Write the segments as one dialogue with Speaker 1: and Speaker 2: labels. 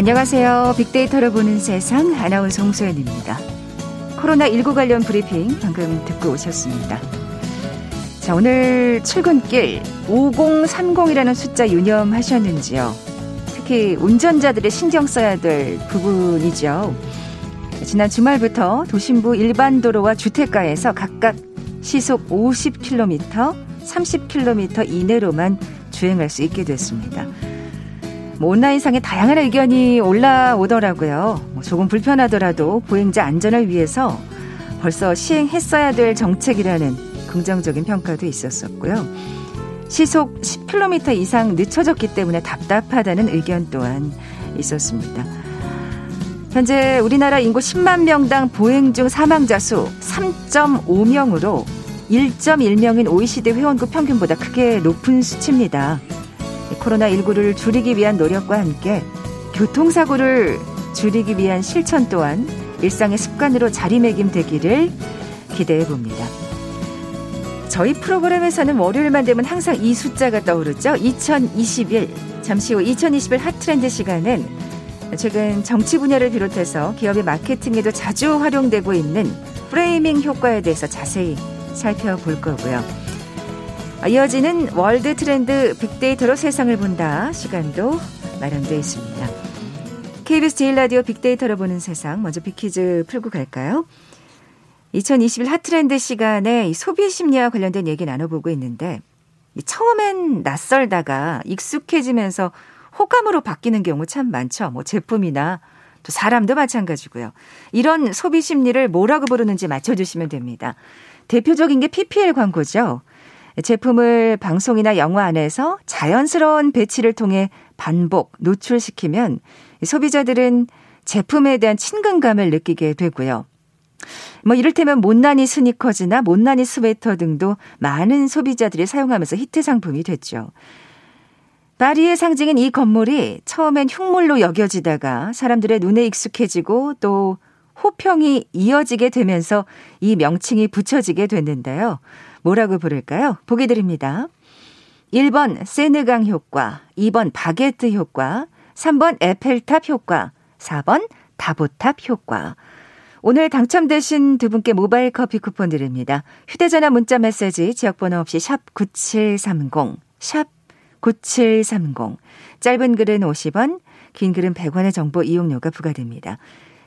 Speaker 1: 안녕하세요. 빅데이터를 보는 세상 아나운서 홍소연입니다. 코로나19 관련 브리핑 방금 듣고 오셨습니다. 자, 오늘 출근길 5030이라는 숫자 유념하셨는지요? 특히 운전자들의 신경 써야 될 부분이죠. 지난 주말부터 도심부 일반 도로와 주택가에서 각각 시속 50km, 30km 이내로만 주행할 수 있게 됐습니다. 뭐 온라인상에 다양한 의견이 올라오더라고요. 뭐 조금 불편하더라도 보행자 안전을 위해서 벌써 시행했어야 될 정책이라는 긍정적인 평가도 있었었고요. 시속 10km 이상 늦춰졌기 때문에 답답하다는 의견 또한 있었습니다. 현재 우리나라 인구 10만 명당 보행 중 사망자 수 3.5명으로 1.1명인 OECD 회원국 평균보다 크게 높은 수치입니다. 코로나19를 줄이기 위한 노력과 함께 교통사고를 줄이기 위한 실천 또한 일상의 습관으로 자리매김되기를 기대해 봅니다. 저희 프로그램에서는 월요일만 되면 항상 이 숫자가 떠오르죠. 2021. 잠시 후 2021 핫트렌드 시간은 최근 정치 분야를 비롯해서 기업의 마케팅에도 자주 활용되고 있는 framing 효과에 대해서 자세히 살펴볼 거고요. 이어지는 월드 트렌드 빅데이터로 세상을 본다 시간도 마련되어 있습니다. KBS 제일 라디오 빅데이터로 보는 세상 먼저 빅퀴즈 풀고 갈까요? 2021 핫트렌드 시간에 소비 심리와 관련된 얘기 나눠보고 있는데 처음엔 낯설다가 익숙해지면서 호감으로 바뀌는 경우 참 많죠. 뭐 제품이나 또 사람도 마찬가지고요. 이런 소비 심리를 뭐라고 부르는지 맞춰주시면 됩니다. 대표적인 게 PPL 광고죠. 제품을 방송이나 영화 안에서 자연스러운 배치를 통해 반복 노출시키면 소비자들은 제품에 대한 친근감을 느끼게 되고요. 뭐 이를테면 못난이 스니커즈나 못난이 스웨터 등도 많은 소비자들이 사용하면서 히트 상품이 됐죠. 파리의 상징인 이 건물이 처음엔 흉물로 여겨지다가 사람들의 눈에 익숙해지고 또 호평이 이어지게 되면서 이 명칭이 붙여지게 됐는데요. 뭐라고 부를까요? 보기 드립니다. 1번 세느강 효과, 2번 바게트 효과, 3번 에펠탑 효과, 4번 다보탑 효과. 오늘 당첨되신 두 분께 모바일 커피 쿠폰 드립니다. 휴대전화 문자 메시지 지역번호 없이 샵 9730, 샵 9730. 짧은 글은 50원, 긴 글은 100원의 정보 이용료가 부과됩니다.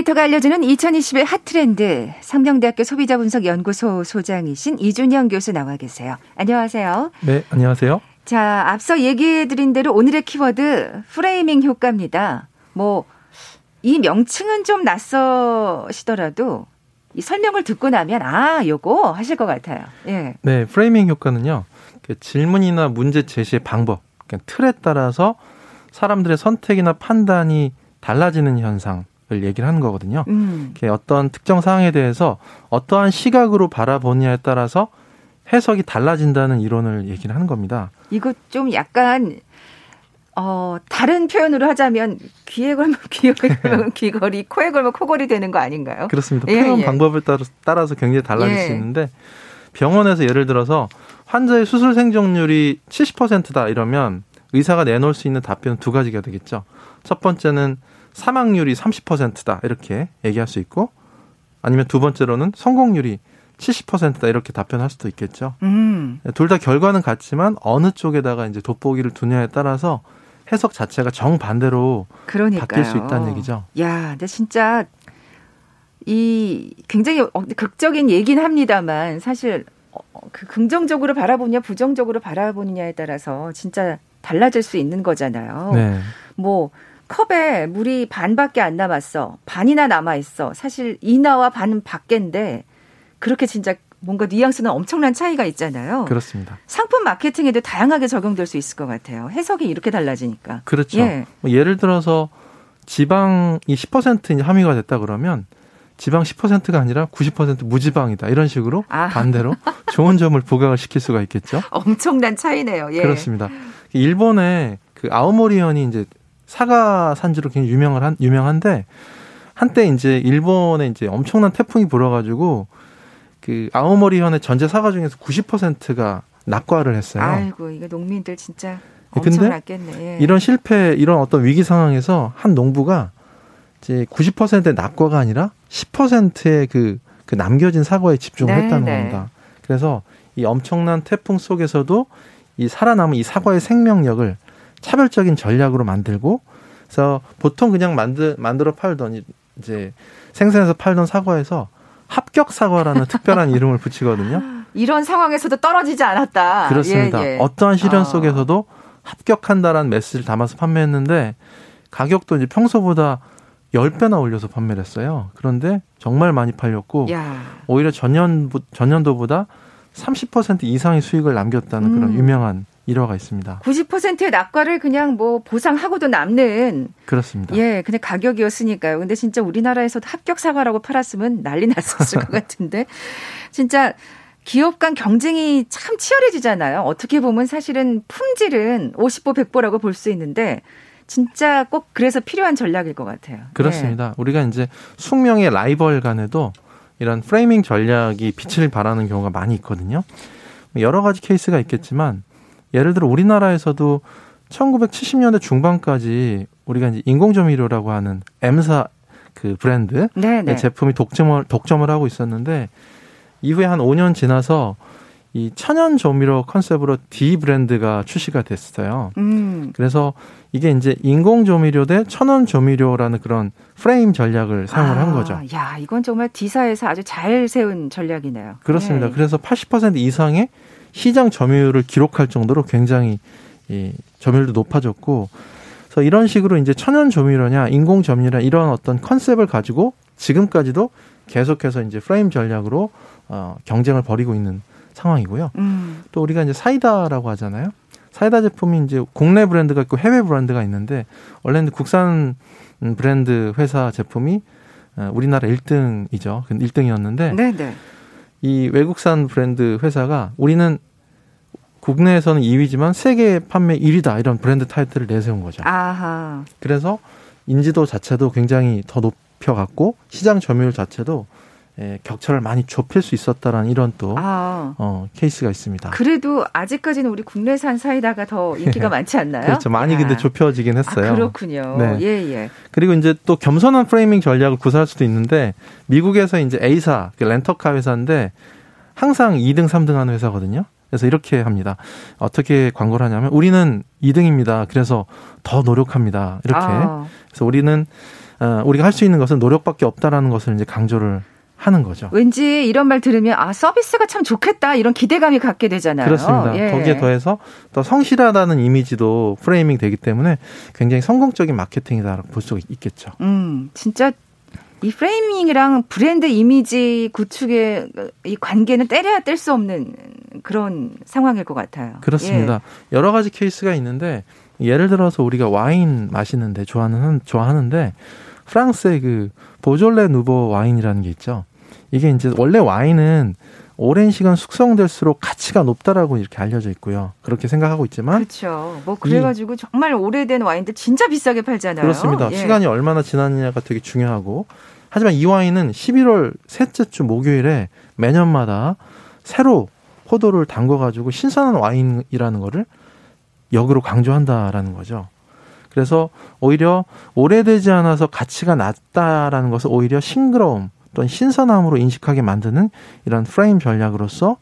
Speaker 1: 빅데이터가 알려주는 2021 핫트렌드 상명대학교 소비자분석연구소 소장이신 이준영 교수 나와 계세요. 안녕하세요.
Speaker 2: 네, 안녕하세요.
Speaker 1: 자, 앞서 얘기해드린 대로 오늘의 키워드 framing 효과입니다. 뭐 이 명칭은 좀 낯서시더라도 이 설명을 듣고 나면 아, 요거 하실 것 같아요. 예.
Speaker 2: 네, framing 효과는요. 질문이나 문제 제시의 방법, 틀에 따라서 사람들의 선택이나 판단이 달라지는 현상 얘기를 하는 거거든요. 음. 어떤 특정 사항에 대해서 어떠한 시각으로 바라보느냐에 따라서 해석이 달라진다는 이론을 얘기를 하는 겁니다.
Speaker 1: 이거 좀 약간 어, 다른 표현으로 하자면 귀에 걸면 귀에 걸면 귀걸이, 코에 걸면 코걸이 되는 거 아닌가요?
Speaker 2: 그렇습니다. 표현 예, 예. 방법에 따라서 굉장히 달라질 예. 수 있는데 병원에서 예를 들어서 환자의 수술 생존율이 70%다 이러면 의사가 내놓을 수 있는 답변은 두 가지가 되겠죠. 첫 번째는 사망률이 30%다 이렇게 얘기할 수 있고 아니면 두 번째로는 성공률이 70%다 이렇게 답변할 수도 있겠죠. 음. 둘다 결과는 같지만 어느 쪽에다가 이제 돋보기를 두냐에 따라서 해석 자체가 정반대로 그러니까요. 바뀔 수 있다는 얘기죠.
Speaker 1: 야, 근데 진짜 이 굉장히 어, 극적인 얘기는 합니다만 사실 어, 그 긍정적으로 바라보냐 부정적으로 바라보느냐에 따라서 진짜 달라질 수 있는 거잖아요. 네. 뭐 컵에 물이 반밖에 안 남았어. 반이나 남아 있어. 사실 이나와 반은 밖인데 그렇게 진짜 뭔가 뉘앙스는 엄청난 차이가 있잖아요.
Speaker 2: 그렇습니다.
Speaker 1: 상품 마케팅에도 다양하게 적용될 수 있을 것 같아요. 해석이 이렇게 달라지니까.
Speaker 2: 그렇죠. 예. 뭐 예를 들어서 지방이 10% 이제 함유가 됐다 그러면 지방 10%가 아니라 90% 무지방이다. 이런 식으로 아. 반대로 좋은 점을 부각을 시킬 수가 있겠죠.
Speaker 1: 엄청난 차이네요. 예.
Speaker 2: 그렇습니다. 일본의 그 아오모리현이 이제 사과 산지로 굉장히 유명을 한 유명한데 한때 이제 일본에 이제 엄청난 태풍이 불어가지고 그 아오모리 현의 전체 사과 중에서 90%가 낙과를 했어요.
Speaker 1: 아이고 이거 농민들 진짜 엄청 났겠네. 예.
Speaker 2: 이런 실패, 이런 어떤 위기 상황에서 한 농부가 이제 90%의 낙과가 아니라 10%의 그, 그 남겨진 사과에 집중을 네, 했다는 네. 겁니다. 그래서 이 엄청난 태풍 속에서도 이 살아남은 이 사과의 생명력을 차별적인 전략으로 만들고 그래서 보통 그냥 만들 만들어 팔던 이제 생산해서 팔던 사과에서 합격 사과라는 특별한 이름을 붙이거든요.
Speaker 1: 이런 상황에서도 떨어지지 않았다.
Speaker 2: 그렇습니다. 예, 예. 어떠한 시련 아. 속에서도 합격한다라는 메시지를 담아서 판매했는데 가격도 이제 평소보다 10배나 올려서 판매를 했어요. 그런데 정말 많이 팔렸고 야. 오히려 전년 전년도보다 30% 이상의 수익을 남겼다는 음. 그런 유명한 일화가 있습니다.
Speaker 1: 90%의 낙과를 그냥 뭐 보상하고도 남는
Speaker 2: 그렇습니다.
Speaker 1: 예, 근데 가격이었으니까요. 근데 진짜 우리나라에서도 합격 사과라고 팔았으면 난리 났었을 것 같은데 진짜 기업 간 경쟁이 참 치열해지잖아요. 어떻게 보면 사실은 품질은 50보 100보라고 볼 수 있는데 진짜 꼭 그래서 필요한 전략일 것 같아요.
Speaker 2: 그렇습니다. 네. 우리가 이제 숙명의 라이벌 간에도 이런 framing 전략이 빛을 발하는 경우가 많이 있거든요. 여러 가지 케이스가 있겠지만 예를 들어 우리나라에서도 1970년대 중반까지 우리가 이제 인공조미료라고 하는 M사 그 브랜드 네네. 네. 제품이 독점을 독점을 하고 있었는데 이후에 한 5년 지나서 이 천연 조미료 컨셉으로 D 브랜드가 출시가 됐어요. 음. 그래서 이게 이제 인공 조미료 대 천연 조미료라는 그런 프레임 전략을 사용을 아, 한 거죠.
Speaker 1: 야, 이건 정말 D사에서 아주 잘 세운 전략이네요.
Speaker 2: 그렇습니다. 네. 그래서 80% 이상의 시장 점유율을 기록할 정도로 굉장히 이 점유율도 높아졌고 그래서 이런 식으로 이제 천연 조미료냐 인공 조미료냐 이런 어떤 컨셉을 가지고 지금까지도 계속해서 이제 프레임 전략으로 어, 경쟁을 벌이고 있는 상황이고요. 음. 또 우리가 이제 사이다라고 하잖아요. 사이다 제품이 이제 국내 브랜드가 있고 해외 브랜드가 있는데 원래는 국산 브랜드 회사 제품이 어, 우리나라 1등이죠. 1등이었는데 네네. 이 외국산 브랜드 회사가 우리는 국내에서는 2위지만 세계 판매 1위다 이런 브랜드 타이틀을 내세운 거죠. 아하. 그래서 인지도 자체도 굉장히 더 높여갔고 시장 점유율 자체도 예, 격차를 많이 좁힐 수 있었다라는 이런 또 아. 어, 케이스가 있습니다.
Speaker 1: 그래도 아직까지는 우리 국내산 사이다가 더 인기가 많지 않나요?
Speaker 2: 그렇죠. 많이 야. 근데 좁혀지긴 아, 했어요.
Speaker 1: 아, 그렇군요. 네. 예, 예.
Speaker 2: 그리고 이제 또 겸손한 framing 전략을 구사할 수도 있는데 미국에서 이제 A사, 그 렌터카 회사인데 항상 2등, 3등 하는 회사거든요. 그래서 이렇게 합니다. 어떻게 광고를 하냐면 우리는 2등입니다. 그래서 더 노력합니다. 이렇게. 아. 그래서 우리는 어, 우리가 할 수 있는 것은 노력밖에 없다라는 것을 이제 강조를 하는 거죠.
Speaker 1: 왠지 이런 말 들으면 아 서비스가 참 좋겠다 이런 기대감이 갖게 되잖아요.
Speaker 2: 그렇습니다. 예. 거기에 더해서 더 성실하다는 이미지도 framing 되기 때문에 굉장히 성공적인 마케팅이다라고 볼 수 있겠죠.
Speaker 1: 음, 진짜 이 framing이랑 브랜드 이미지 구축의 이 관계는 때려야 뗄 수 없는 그런 상황일 것 같아요.
Speaker 2: 그렇습니다. 예. 여러 가지 케이스가 있는데 예를 들어서 우리가 와인 마시는데 좋아하는 좋아하는데 프랑스의 그 보졸레 누보 와인이라는 게 있죠. 이게 이제 원래 와인은 오랜 시간 숙성될수록 가치가 높다라고 이렇게 알려져 있고요. 그렇게 생각하고 있지만
Speaker 1: 그렇죠. 뭐 그래가지고 정말 오래된 와인들 진짜 비싸게 팔잖아요.
Speaker 2: 그렇습니다. 예. 시간이 얼마나 지났느냐가 되게 중요하고 하지만 이 와인은 11월 셋째 주 목요일에 매년마다 새로 포도를 담궈가지고 신선한 와인이라는 거를 역으로 강조한다라는 거죠. 그래서 오히려 오래되지 않아서 가치가 낮다라는 것을 오히려 싱그러움 또는 신선함으로 인식하게 만드는 이런 프레임 전략으로서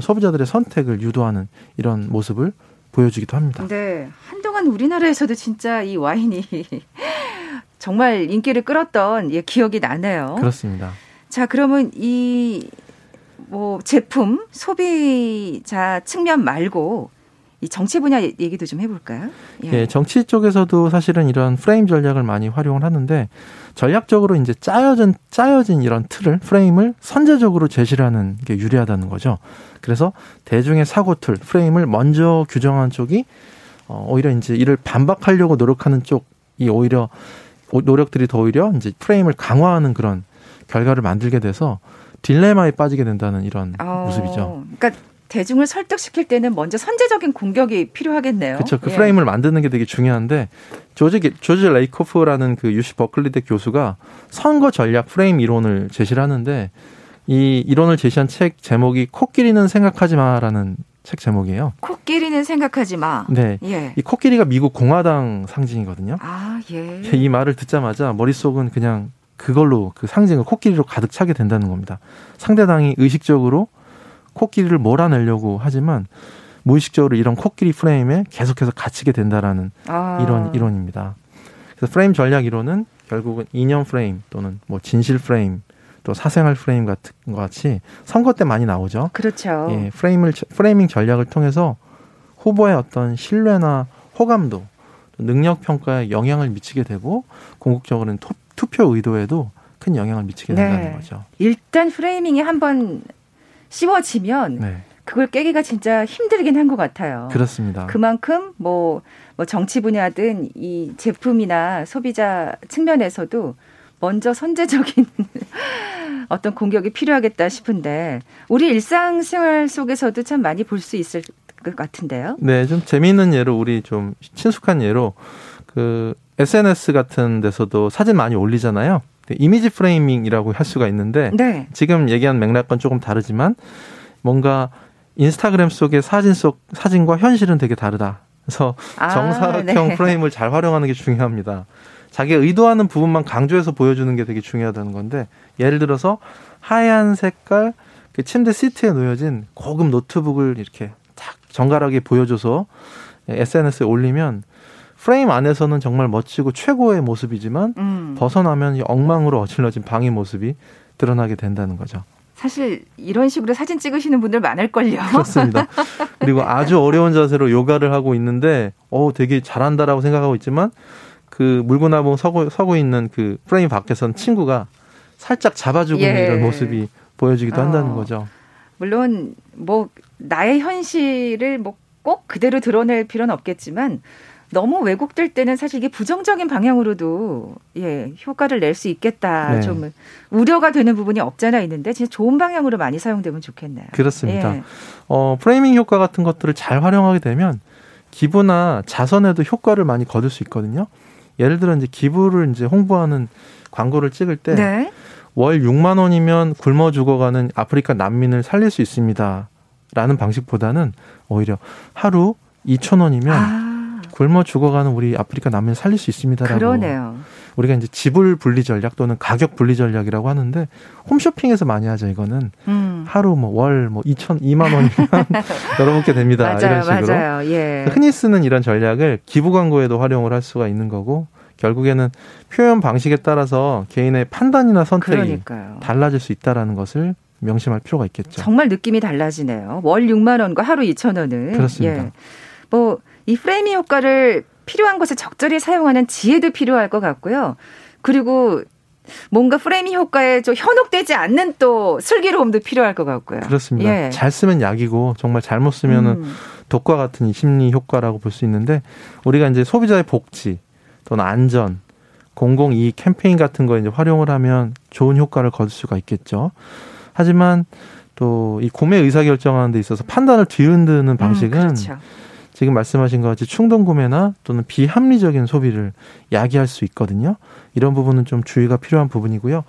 Speaker 2: 소비자들의 선택을 유도하는 이런 모습을 보여주기도 합니다.
Speaker 1: 네. 한동안 우리나라에서도 진짜 이 와인이 정말 인기를 끌었던 예, 기억이 나네요.
Speaker 2: 그렇습니다.
Speaker 1: 자, 그러면 이 뭐 제품 소비자 측면 말고 이 정치 분야 얘기도 좀 해볼까요?
Speaker 2: 예. 예. 정치 쪽에서도 사실은 이런 프레임 전략을 많이 활용을 하는데 전략적으로 이제 짜여진 짜여진 이런 틀을 프레임을 선제적으로 제시를 하는 게 유리하다는 거죠. 그래서 대중의 사고 틀 프레임을 먼저 규정한 쪽이 어, 오히려 이제 이를 반박하려고 노력하는 쪽이 오히려 노력들이 더 오히려 이제 프레임을 강화하는 그런 결과를 만들게 돼서 딜레마에 빠지게 된다는 이런 어, 모습이죠.
Speaker 1: 그러니까 대중을 설득시킬 때는 먼저 선제적인 공격이 필요하겠네요.
Speaker 2: 그렇죠. 그 예. 프레임을 만드는 게 되게 중요한데 조지 조지 레이코프라는 그 UC 버클리대 교수가 선거 전략 프레임 이론을 제시를 하는데 이 이론을 제시한 책 제목이 코끼리는 생각하지 마라는 책 제목이에요.
Speaker 1: 코끼리는 생각하지 마.
Speaker 2: 네. 예. 이 코끼리가 미국 공화당 상징이거든요.
Speaker 1: 아, 예.
Speaker 2: 이 말을 듣자마자 머릿속은 그냥 그걸로 그 상징을 코끼리로 가득 차게 된다는 겁니다. 상대당이 의식적으로 코끼리를 몰아내려고 하지만 무의식적으로 이런 코끼리 프레임에 계속해서 갇히게 된다라는 아. 이런 이론입니다. 그래서 프레임 전략 이론은 결국은 이념 프레임 또는 뭐 진실 프레임 또 사생활 프레임 같은 것 같이 선거 때 많이 나오죠.
Speaker 1: 그렇죠.
Speaker 2: 예, 프레임을 framing 전략을 통해서 후보의 어떤 신뢰나 호감도 능력 평가에 영향을 미치게 되고 궁극적으로는 투표 의도에도 큰 영향을 미치게 된다는 네. 거죠.
Speaker 1: 일단 프레이밍이 한번 씌워지면 네. 그걸 깨기가 진짜 힘들긴 한 것 같아요.
Speaker 2: 그렇습니다.
Speaker 1: 그만큼 뭐, 뭐 정치 분야든 이 제품이나 소비자 측면에서도 먼저 선제적인 어떤 공격이 필요하겠다 싶은데 우리 일상생활 속에서도 참 많이 볼 수 있을 것 같은데요.
Speaker 2: 네, 좀 재미있는 예로 우리 좀 친숙한 예로 그 SNS 같은 데서도 사진 많이 올리잖아요. 이미지 프레이밍이라고 할 수가 있는데 네. 지금 얘기한 맥락과 조금 다르지만 뭔가 인스타그램 속의 사진 속 사진과 현실은 되게 다르다. 그래서 아, 정사각형 네. 프레임을 잘 활용하는 게 중요합니다. 자기가 의도하는 부분만 강조해서 보여주는 게 되게 중요하다는 건데 예를 들어서 하얀 색깔 그 침대 시트에 놓여진 고급 노트북을 이렇게 탁 정갈하게 보여줘서 SNS에 올리면 프레임 안에서는 정말 멋지고 최고의 모습이지만 음. 벗어나면 이 엉망으로 어질러진 방의 모습이 드러나게 된다는 거죠.
Speaker 1: 사실 이런 식으로 사진 찍으시는 분들 많을걸요.
Speaker 2: 그렇습니다. 그리고 아주 어려운 자세로 요가를 하고 있는데, 어, 되게 잘한다라고 생각하고 있지만, 그 물구나무 서고, 서고 있는 그 프레임 밖에선 친구가 살짝 잡아주고 있는 예. 이런 모습이 보여지기도 어. 한다는 거죠.
Speaker 1: 물론, 뭐, 나의 현실을 뭐 꼭 그대로 드러낼 필요는 없겠지만, 너무 왜곡될 때는 사실 이게 부정적인 방향으로도 예 효과를 낼 수 있겠다 네. 좀 우려가 되는 부분이 없잖아 있는데 진짜 좋은 방향으로 많이 사용되면 좋겠네요.
Speaker 2: 그렇습니다. 예. 어 프레이밍 효과 같은 것들을 잘 활용하게 되면 기부나 자선에도 효과를 많이 거둘 수 있거든요. 예를 들어 이제 기부를 이제 홍보하는 광고를 찍을 때. 네. 월 6만 원이면 굶어 죽어가는 아프리카 난민을 살릴 수 있습니다. 라는 방식보다는 오히려 하루 2천 원이면 아. 굶어 죽어가는 우리 아프리카 난민 살릴 수 있습니다라고.
Speaker 1: 그러네요.
Speaker 2: 우리가 이제 지불 분리 전략 또는 가격 분리 전략이라고 하는데 홈쇼핑에서 많이 하죠 이거는 음. 하루 뭐월뭐 2천 2만 원이면 열어먹게 됩니다
Speaker 1: 맞아요,
Speaker 2: 이런 식으로
Speaker 1: 맞아요. 예.
Speaker 2: 흔히 쓰는 이런 전략을 기부 광고에도 활용을 할 수가 있는 거고 결국에는 표현 방식에 따라서 개인의 판단이나 선택이 그러니까요. 달라질 수 있다라는 것을 명심할 필요가 있겠죠.
Speaker 1: 정말 느낌이 달라지네요. 월 6만 원과 하루 2천 원은
Speaker 2: 그렇습니다. 예.
Speaker 1: 뭐 이 framing 효과를 필요한 것에 적절히 사용하는 지혜도 필요할 것 같고요. 그리고 뭔가 framing 효과에 좀 현혹되지 않는 또 슬기로움도 필요할 것 같고요.
Speaker 2: 그렇습니다. 예. 잘 쓰면 약이고 정말 잘못 쓰면은 음. 독과 같은 이 심리 효과라고 볼 수 있는데 우리가 이제 소비자의 복지 또는 안전 공공 이익 캠페인 같은 거 이제 활용을 하면 좋은 효과를 거둘 수가 있겠죠. 하지만 또 이 구매 의사 결정하는 데 있어서 판단을 뒤흔드는 음, 방식은 음, 그렇죠. 지금 말씀하신 것 같이 충동 구매나 또는 비합리적인 소비를 야기할 수 있거든요. 이런 부분은 좀 주의가 필요한 부분이고요.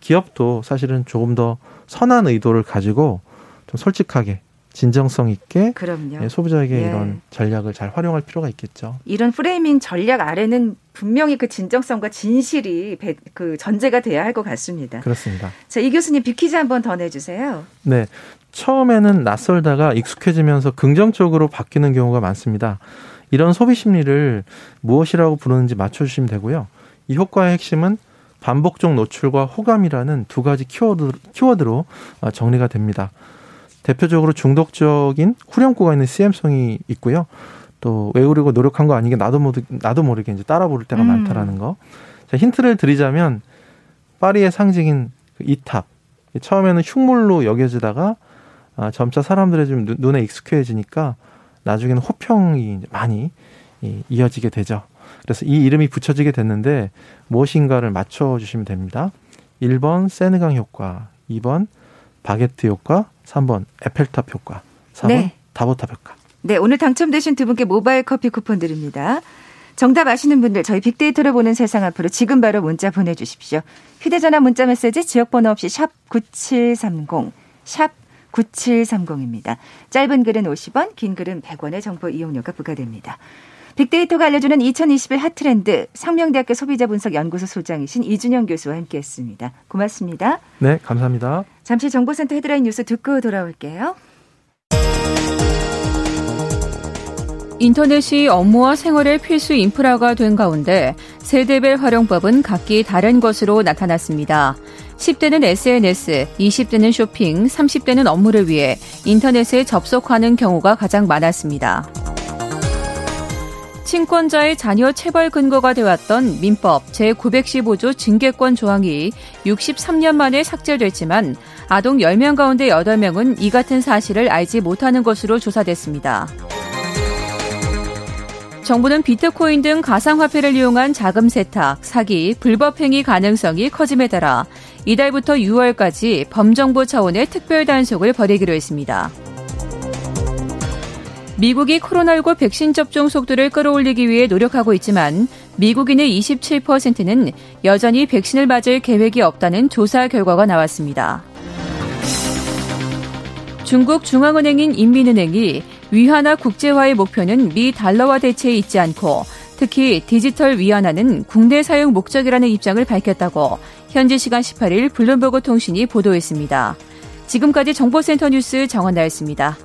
Speaker 2: 기업도 사실은 조금 더 선한 의도를 가지고 좀 솔직하게 진정성 있게 그럼요. 예, 소비자에게 예. 이런 전략을 잘 활용할 필요가 있겠죠.
Speaker 1: 이런 프레이밍 전략 아래는 분명히 그 진정성과 진실이 그 전제가 돼야 할 것 같습니다.
Speaker 2: 그렇습니다.
Speaker 1: 자, 이 교수님 빅퀴즈 한번 더 내주세요.
Speaker 2: 네. 처음에는 낯설다가 익숙해지면서 긍정적으로 바뀌는 경우가 많습니다. 이런 소비 심리를 무엇이라고 부르는지 맞춰주시면 되고요. 이 효과의 핵심은 반복적 노출과 호감이라는 두 가지 키워드, 키워드로 어, 정리가 됩니다. 대표적으로 중독적인 후렴구가 있는 CM송이 있고요. 또 외우려고 노력한 거 아니게 나도 모르 나도 모르게 이제 따라 부를 때가 음. 많다라는 거. 자, 힌트를 드리자면 파리의 상징인 그 이탑. 처음에는 흉물로 여겨지다가 아, 점차 사람들의 좀 눈 에 익숙해지니까 나중에는 호평이 많이 이어지게 되죠. 그래서 이 이름이 붙여지게 됐는데 무엇인가를 맞춰주시면 됩니다. 1번 세느강 효과, 2번 바게트 효과, 3번 에펠탑 효과, 4번 네. 다보탑 효과.
Speaker 1: 네, 오늘 당첨되신 두 분께 모바일 커피 쿠폰 드립니다. 정답 아시는 분들 저희 빅데이터를 보는 세상 앞으로 지금 바로 문자 보내주십시오. 휴대전화 문자 메시지 지역번호 없이 샵 9730, 샵 9730입니다. 짧은 글은 50원, 긴 글은 100원의 정보 이용료가 부과됩니다. 빅데이터가 알려주는 2021 핫트렌드 상명대학교 소비자분석연구소 소장이신 이준영 교수와 함께했습니다. 고맙습니다.
Speaker 2: 네, 감사합니다.
Speaker 1: 잠시 정보센터 헤드라인 뉴스 듣고 돌아올게요.
Speaker 3: 인터넷이 업무와 생활의 필수 인프라가 된 가운데 세대별 활용법은 각기 다른 것으로 나타났습니다. 10대는 SNS, 20대는 쇼핑, 30대는 업무를 위해 인터넷에 접속하는 경우가 가장 많았습니다. 친권자의 자녀 체벌 근거가 되었던 민법 제915조 징계권 조항이 63년 만에 삭제됐지만 아동 10명 가운데 8명은 이 같은 사실을 알지 못하는 것으로 조사됐습니다. 정부는 비트코인 등 가상화폐를 이용한 자금 세탁, 사기, 불법 행위 가능성이 커짐에 따라 이달부터 6월까지 범정부 차원의 특별 단속을 벌이기로 했습니다. 미국이 코로나19 백신 접종 속도를 끌어올리기 위해 노력하고 있지만 미국인의 27%는 여전히 백신을 맞을 계획이 없다는 조사 결과가 나왔습니다. 중국 중앙은행인 인민은행이 위안화 국제화의 목표는 미 달러화 대체에 있지 않고 특히 디지털 위안화는 국내 사용 목적이라는 입장을 밝혔다고 현지 시간 18일 블룸버그 통신이 보도했습니다. 지금까지 정보센터 뉴스 정원 나였습니다.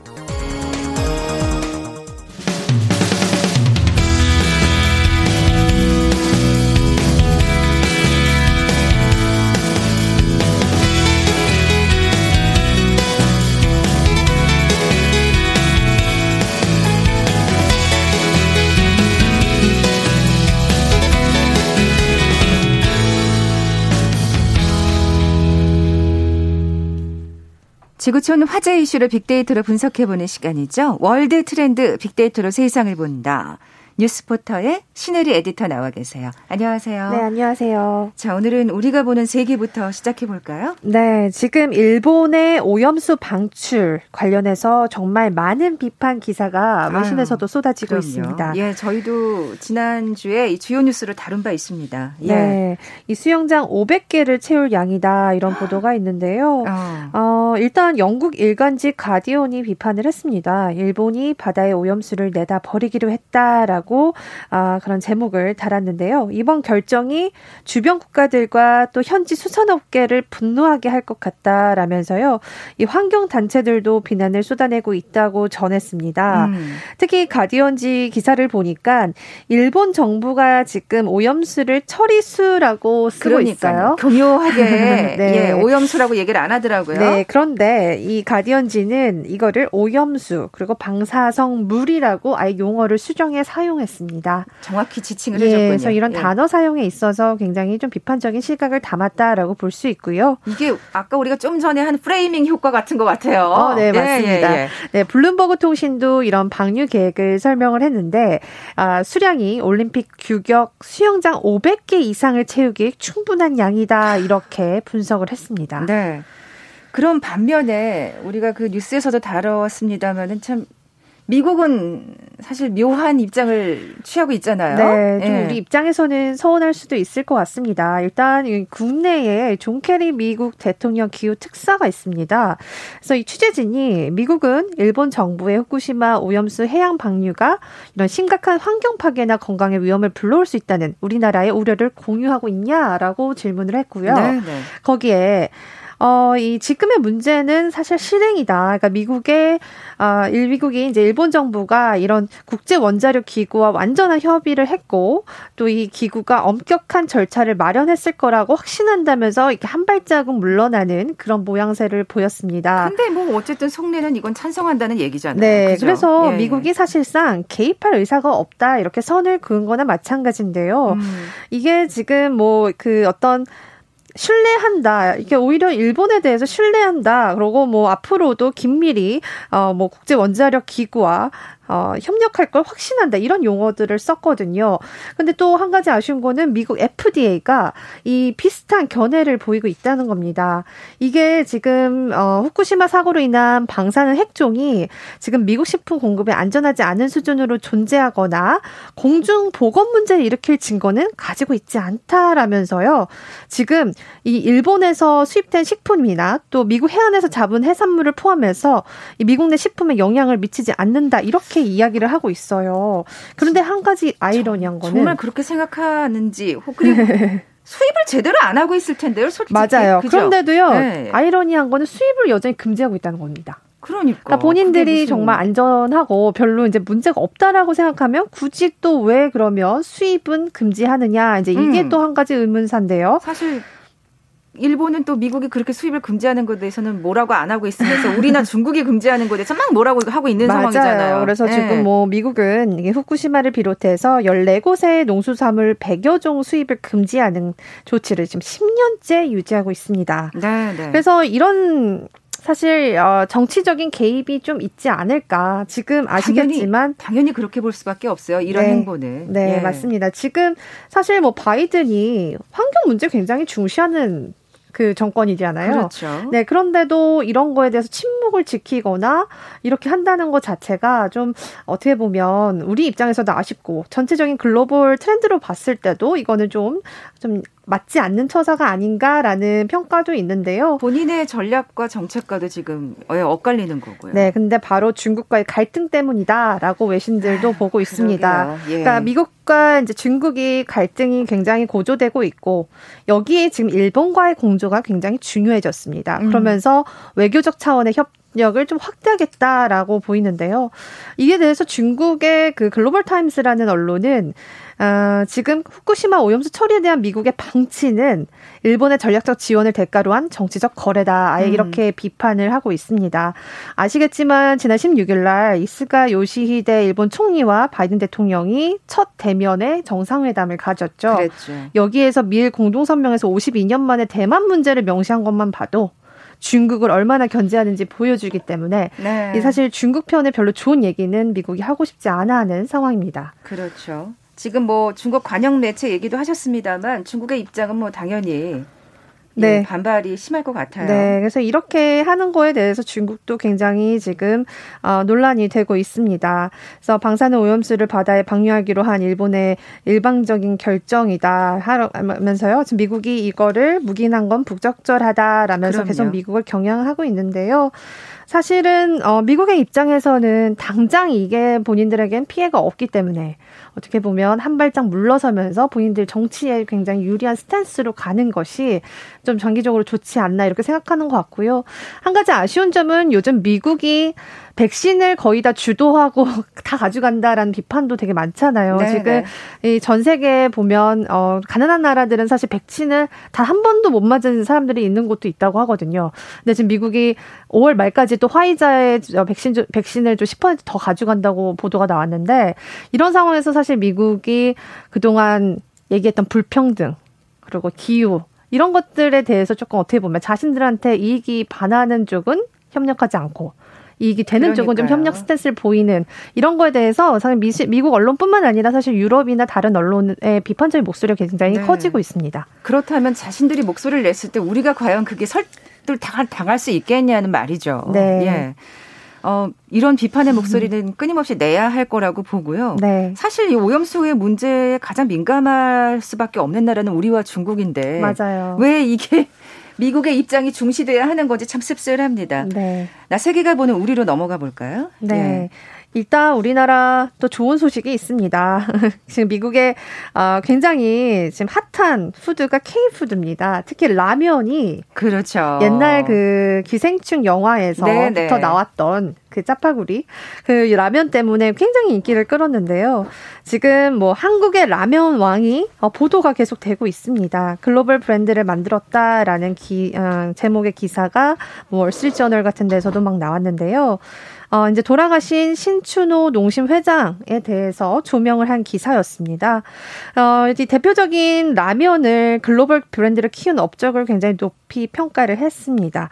Speaker 1: 지구촌 화제 이슈를 빅데이터로 분석해보는 시간이죠. 월드 트렌드 빅데이터로 세상을 본다. 뉴스포터의 신혜리 에디터 나와 계세요. 안녕하세요.
Speaker 4: 네, 안녕하세요.
Speaker 1: 자, 오늘은 우리가 보는 세계부터 시작해 볼까요?
Speaker 4: 네, 지금 일본의 오염수 방출 관련해서 정말 많은 비판 기사가 외신에서도 쏟아지고 그럼요. 있습니다.
Speaker 1: 예, 저희도 지난주에 이 주요 뉴스를 다룬 바 있습니다.
Speaker 4: 예. 네, 이 수영장 500개를 채울 양이다 이런 보도가 있는데요. 어. 어, 일단 영국 일간지 가디언이 비판을 했습니다. 일본이 바다에 오염수를 내다 버리기로 했다라고 라고 아, 그런 제목을 달았는데요. 이번 결정이 주변 국가들과 또 현지 수산업계를 분노하게 할 것 같다라면서요. 이 환경 단체들도 비난을 쏟아내고 있다고 전했습니다. 음. 특히 가디언지 기사를 보니까 일본 정부가 지금 오염수를 처리수라고 쓰고 그러니까요. 있어요.
Speaker 1: 교묘하게 네. 예, 오염수라고 얘기를 안 하더라고요.
Speaker 4: 네, 그런데 이 가디언지는 이거를 오염수 그리고 방사성 물이라고 아예 용어를 수정해 사용 사용했습니다.
Speaker 1: 정확히 지칭을 예, 해줬군요.
Speaker 4: 그래서 이런 예. 단어 사용에 있어서 굉장히 좀 비판적인 시각을 담았다라고 볼 수 있고요.
Speaker 1: 이게 아까 우리가 좀 전에 한 프레이밍 효과 같은 것 같아요.
Speaker 4: 어, 네, 예, 맞습니다. 예, 예, 네, 블룸버그 통신도 이런 방류 계획을 설명을 했는데 아, 수량이 올림픽 규격 수영장 500개 이상을 채우기 충분한 양이다 이렇게 분석을 했습니다.
Speaker 1: 네. 그런 반면에 우리가 그 뉴스에서도 다뤘습니다만은 참 미국은 사실 묘한 입장을 취하고 있잖아요.
Speaker 4: 네, 좀 예. 우리 입장에서는 서운할 수도 있을 것 같습니다. 일단 국내에 존 케리 미국 대통령 기후 특사가 있습니다. 그래서 이 취재진이 미국은 일본 정부의 후쿠시마 오염수 해양 방류가 이런 심각한 환경 파괴나 건강에 위험을 불러올 수 있다는 우리나라의 우려를 공유하고 있냐라고 질문을 했고요. 네, 네. 거기에 어, 이 지금의 문제는 사실 실행이다. 그러니까 미국의 아, 일 미국이 이제 일본 정부가 이런 국제 원자력 기구와 완전한 협의를 했고 또 이 기구가 엄격한 절차를 마련했을 거라고 확신한다면서 이렇게 한 발자국 물러나는 그런 모양새를 보였습니다.
Speaker 1: 근데 뭐 어쨌든 속내는 이건 찬성한다는 얘기잖아요.
Speaker 4: 네. 그죠? 그래서 예. 미국이 사실상 개입할 의사가 없다 이렇게 선을 그은 거나 마찬가지인데요. 음. 이게 지금 뭐 그 어떤 신뢰한다. 이게 오히려 일본에 대해서 신뢰한다. 그러고 뭐 앞으로도 긴밀히 어 뭐 국제 원자력 기구와 어, 협력할 걸 확신한다 이런 용어들을 썼거든요. 근데 또 한 가지 아쉬운 거는 미국 FDA가 이 비슷한 견해를 보이고 있다는 겁니다. 이게 지금 어, 후쿠시마 사고로 인한 방사능 핵종이 지금 미국 식품 공급에 안전하지 않은 수준으로 존재하거나 공중 보건 문제를 일으킬 증거는 가지고 있지 않다라면서요. 지금 이 일본에서 수입된 식품이나 또 미국 해안에서 잡은 해산물을 포함해서 이 미국 내 식품에 영향을 미치지 않는다 이렇게 이렇게 이야기를 하고 있어요. 그런데 한 가지 아이러니한 거는
Speaker 1: 정말 그렇게 생각하는지 그리고 수입을 제대로 안 하고 있을 텐데요, 솔직히.
Speaker 4: 맞아요. 그죠? 그런데도요, 네. 아이러니한 거는 수입을 여전히 금지하고 있다는 겁니다.
Speaker 1: 그러니까.
Speaker 4: 그러니까 본인들이 정말 안전하고 별로 이제 문제가 없다라고 생각하면 굳이 또 왜 그러면 수입은 금지하느냐 이제 이게 음. 또한 가지 의문사인데요.
Speaker 1: 사실 일본은 또 미국이 그렇게 수입을 금지하는 것에 대해서는 뭐라고 안 하고 있으면서 우리나 중국이 금지하는 것에 대해서 막 뭐라고 하고 있는
Speaker 4: 맞아요.
Speaker 1: 상황이잖아요.
Speaker 4: 그래서 네. 지금 뭐 미국은 이게 후쿠시마를 비롯해서 14곳의 농수산물 100여 종 수입을 금지하는 조치를 지금 10년째 유지하고 있습니다. 네, 네. 그래서 이런 사실 어, 정치적인 개입이 좀 있지 않을까. 지금 아시겠지만
Speaker 1: 당연히, 당연히 그렇게 볼 수밖에 없어요. 이런
Speaker 4: 네,
Speaker 1: 행보는.
Speaker 4: 네, 예. 맞습니다. 지금 사실 뭐 바이든이 환경 문제 굉장히 중시하는 그 정권이잖아요.
Speaker 1: 그렇죠.
Speaker 4: 네, 그런데도 이런 거에 대해서 침묵을 지키거나 이렇게 한다는 것 자체가 좀 어떻게 보면 우리 입장에서도 아쉽고 전체적인 글로벌 트렌드로 봤을 때도 이거는 좀, 좀 맞지 않는 처사가 아닌가라는 평가도 있는데요.
Speaker 1: 본인의 전략과 정책과도 지금 엇갈리는 거고요.
Speaker 4: 네, 근데 바로 중국과의 갈등 때문이다라고 외신들도 아, 보고 있습니다. 예. 그러니까 미국과 이제 중국이 갈등이 굉장히 고조되고 있고 여기에 지금 일본과의 공조가 굉장히 중요해졌습니다. 음. 그러면서 외교적 차원의 협 역을 좀 확대하겠다라고 보이는데요. 이에 대해서 중국의 그 글로벌 타임스라는 언론은 어, 지금 후쿠시마 오염수 처리에 대한 미국의 방치는 일본의 전략적 지원을 대가로 한 정치적 거래다. 아예 음. 이렇게 비판을 하고 있습니다. 아시겠지만 지난 16일 날 이스가 요시히데 일본 총리와 바이든 대통령이 첫 대면에 정상회담을 가졌죠.
Speaker 1: 그랬죠.
Speaker 4: 여기에서 미일 공동성명에서 52년 만에 대만 문제를 명시한 것만 봐도 중국을 얼마나 견제하는지 보여주기 때문에 네. 사실 중국 편에 별로 좋은 얘기는 미국이 하고 싶지 않아 하는 상황입니다.
Speaker 1: 그렇죠. 지금 뭐 중국 관영 매체 얘기도 하셨습니다만 중국의 입장은 뭐 당연히 네. 예, 반발이 심할 것 같아요.
Speaker 4: 네, 그래서 이렇게 하는 거에 대해서 중국도 굉장히 지금 어, 논란이 되고 있습니다. 그래서 방사능 오염수를 바다에 방류하기로 한 일본의 일방적인 결정이다 하면서요. 지금 미국이 이거를 묵인한 건 부적절하다라면서 그럼요. 계속 미국을 경향하고 있는데요. 사실은 어, 미국의 입장에서는 당장 이게 본인들에겐 피해가 없기 때문에 어떻게 보면 한 발짝 물러서면서 본인들 정치에 굉장히 유리한 스탠스로 가는 것이 좀 장기적으로 좋지 않나 이렇게 생각하는 것 같고요. 한 가지 아쉬운 점은 요즘 미국이 백신을 거의 다 주도하고 다 가져간다라는 비판도 되게 많잖아요. 네 지금 네. 이전 세계에 보면 어 가난한 나라들은 사실 백신을 단한 번도 못 맞은 사람들이 있는 곳도 있다고 하거든요. 근데 지금 미국이 5월 말까지 또 화이자의 백신 백신을 좀 10%더 가져간다고 보도가 나왔는데 이런 상황에서 사실 미국이 그동안 얘기했던 불평등 그리고 기후 이런 것들에 대해서 조금 어떻게 보면 자신들한테 이익이 반하는 쪽은 협력하지 않고 이익이 되는 그러니까요. 쪽은 좀 협력 스탠스를 보이는 이런 거에 대해서 사실 미, 미국 언론뿐만 아니라 사실 유럽이나 다른 언론의 비판적인 목소리가 굉장히 네. 커지고 있습니다.
Speaker 1: 그렇다면 자신들이 목소리를 냈을 때 우리가 과연 그게 설득 당할 수 있겠냐는 말이죠.
Speaker 4: 네.
Speaker 1: 예. 어, 이런 비판의 목소리는 끊임없이 내야 할 거라고 보고요. 네. 사실 이 오염수의 문제에 가장 민감할 수밖에 없는 나라는 우리와 중국인데
Speaker 4: 맞아요.
Speaker 1: 왜 이게 미국의 입장이 중시돼야 하는 건지 참 씁쓸합니다. 네. 나 세계가 보는 우리로 넘어가 볼까요?
Speaker 4: 네. 예. 일단 우리나라 또 좋은 소식이 있습니다. 지금 미국에 어, 굉장히 지금 핫한 푸드가 K푸드입니다. 특히 라면이
Speaker 1: 그렇죠.
Speaker 4: 옛날 그 기생충 영화에서부터 네네. 네. 나왔던 그 짜파구리 그 라면 때문에 굉장히 인기를 끌었는데요. 지금 뭐 한국의 라면 왕이 어, 보도가 계속 되고 있습니다. 글로벌 브랜드를 만들었다라는 기, 어, 제목의 기사가 뭐 월스트리트저널 같은 데서도 막 나왔는데요. 어, 이제 돌아가신 신춘호 농심 회장에 대해서 조명을 한 기사였습니다. 어, 이제 대표적인 라면을 글로벌 브랜드를 키운 업적을 굉장히 높이 평가를 했습니다.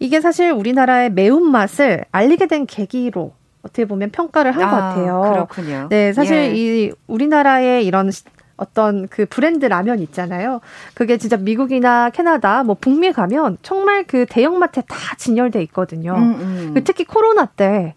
Speaker 4: 이게 사실 우리나라의 매운맛을 알리게 된 계기로 어떻게 보면 평가를 한것 아, 같아요.
Speaker 1: 그렇군요.
Speaker 4: 네, 사실 예. 이 우리나라의 이런 어떤 그 브랜드 라면 있잖아요. 그게 진짜 미국이나 캐나다, 뭐 북미 가면 정말 그 대형마트에 다 진열돼 있거든요. 음, 음. 그 특히 코로나 때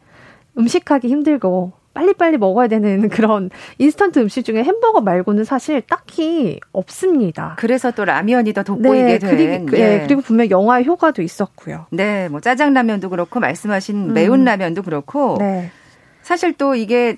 Speaker 4: 음식하기 힘들고 빨리빨리 먹어야 되는 그런 인스턴트 음식 중에 햄버거 말고는 사실 딱히 없습니다.
Speaker 1: 그래서 또 라면이 더 돋보이게
Speaker 4: 네,
Speaker 1: 된.
Speaker 4: 그리고, 예. 네, 그리고 분명 영화의 효과도 있었고요.
Speaker 1: 네, 뭐 짜장라면도 그렇고 말씀하신 매운 음. 라면도 그렇고. 네. 사실 또 이게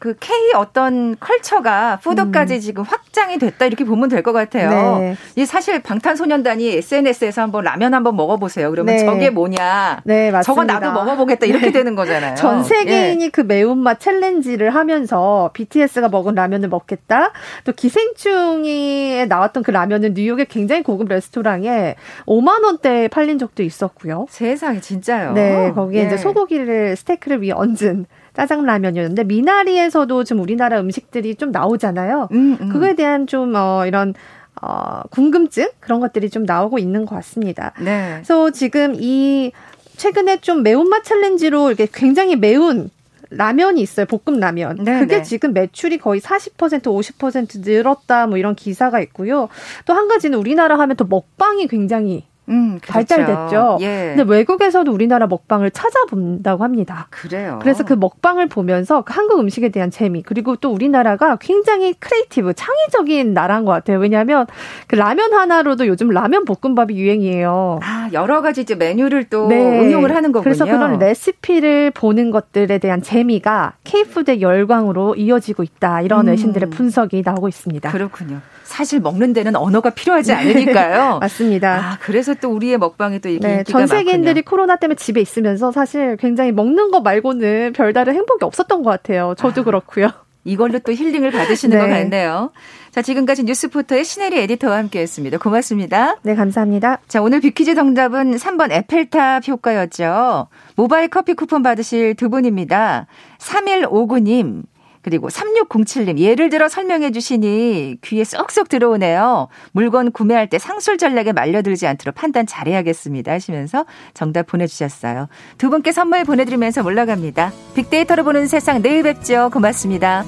Speaker 1: 그 K 어떤 컬처가 푸드까지 음. 지금 확장이 됐다 이렇게 보면 될 것 같아요. 네. 이 사실 방탄소년단이 SNS에서 한번 라면 한번 먹어보세요. 그러면 네. 저게 뭐냐? 네, 맞습니다. 저거 나도 먹어보겠다 이렇게 네. 되는 거잖아요.
Speaker 4: 전 세계인이 예. 그 매운맛 챌린지를 하면서 BTS가 먹은 라면을 먹겠다. 또 기생충이 나왔던 그 라면은 뉴욕의 굉장히 고급 레스토랑에 5만 원대에 팔린 적도 있었고요.
Speaker 1: 세상에 진짜요?
Speaker 4: 네, 거기에 예. 이제 소고기를 스테이크를 위해 얹은 짜장라면이었는데 미나리에서도 지금 우리나라 음식들이 좀 나오잖아요. 음, 음. 그거에 대한 좀 어, 이런 어, 궁금증 그런 것들이 좀 나오고 있는 것 같습니다. 네. 그래서 지금 이 최근에 좀 매운맛 챌린지로 이렇게 굉장히 매운 라면이 있어요. 볶음 라면. 네, 그게 네. 지금 매출이 거의 40% 50% 늘었다 뭐 이런 기사가 있고요. 또 한 가지는 우리나라 하면 또 먹방이 굉장히 음, 그렇죠. 발달됐죠. 예. 근데 외국에서도 우리나라 먹방을 찾아본다고 합니다.
Speaker 1: 그래요.
Speaker 4: 그래서 그 먹방을 보면서 그 한국 음식에 대한 재미 그리고 또 우리나라가 굉장히 creative, 창의적인 나라인 것 같아요. 왜냐하면 그 라면 하나로도 요즘 라면 볶음밥이 유행이에요.
Speaker 1: 아 여러 가지 이제 메뉴를 또 네. 응용을 하는 거군요.
Speaker 4: 그래서 그런 레시피를 보는 것들에 대한 재미가 케이푸드의 열광으로 이어지고 있다. 이런 음. 외신들의 분석이 나오고 있습니다.
Speaker 1: 그렇군요. 사실 먹는 데는 언어가 필요하지 않으니까요.
Speaker 4: 맞습니다.
Speaker 1: 아, 그래서 또 우리의 먹방이 또 이렇게 네,
Speaker 4: 전 세계인들이
Speaker 1: 많군요.
Speaker 4: 코로나 때문에 집에 있으면서 사실 굉장히 먹는 거 말고는 별다른 행복이 없었던 것 같아요. 저도 아, 그렇고요.
Speaker 1: 이걸로 또 힐링을 받으시는 네. 것 같네요. 자, 지금까지 뉴스포터의 신혜리 에디터와 함께 했습니다. 고맙습니다.
Speaker 4: 네, 감사합니다.
Speaker 1: 자, 오늘 빅퀴즈 정답은 3번 에펠탑 효과였죠. 모바일 커피 쿠폰 받으실 두 분입니다. 3159님, 그리고 3607님, 예를 들어 설명해 주시니 귀에 쏙쏙 들어오네요. 물건 구매할 때 상술 전략에 말려들지 않도록 판단 잘해야겠습니다. 하시면서 정답 보내주셨어요. 두 분께 선물 보내드리면서 올라갑니다. 빅데이터로 보는 세상 내일 뵙죠. 고맙습니다.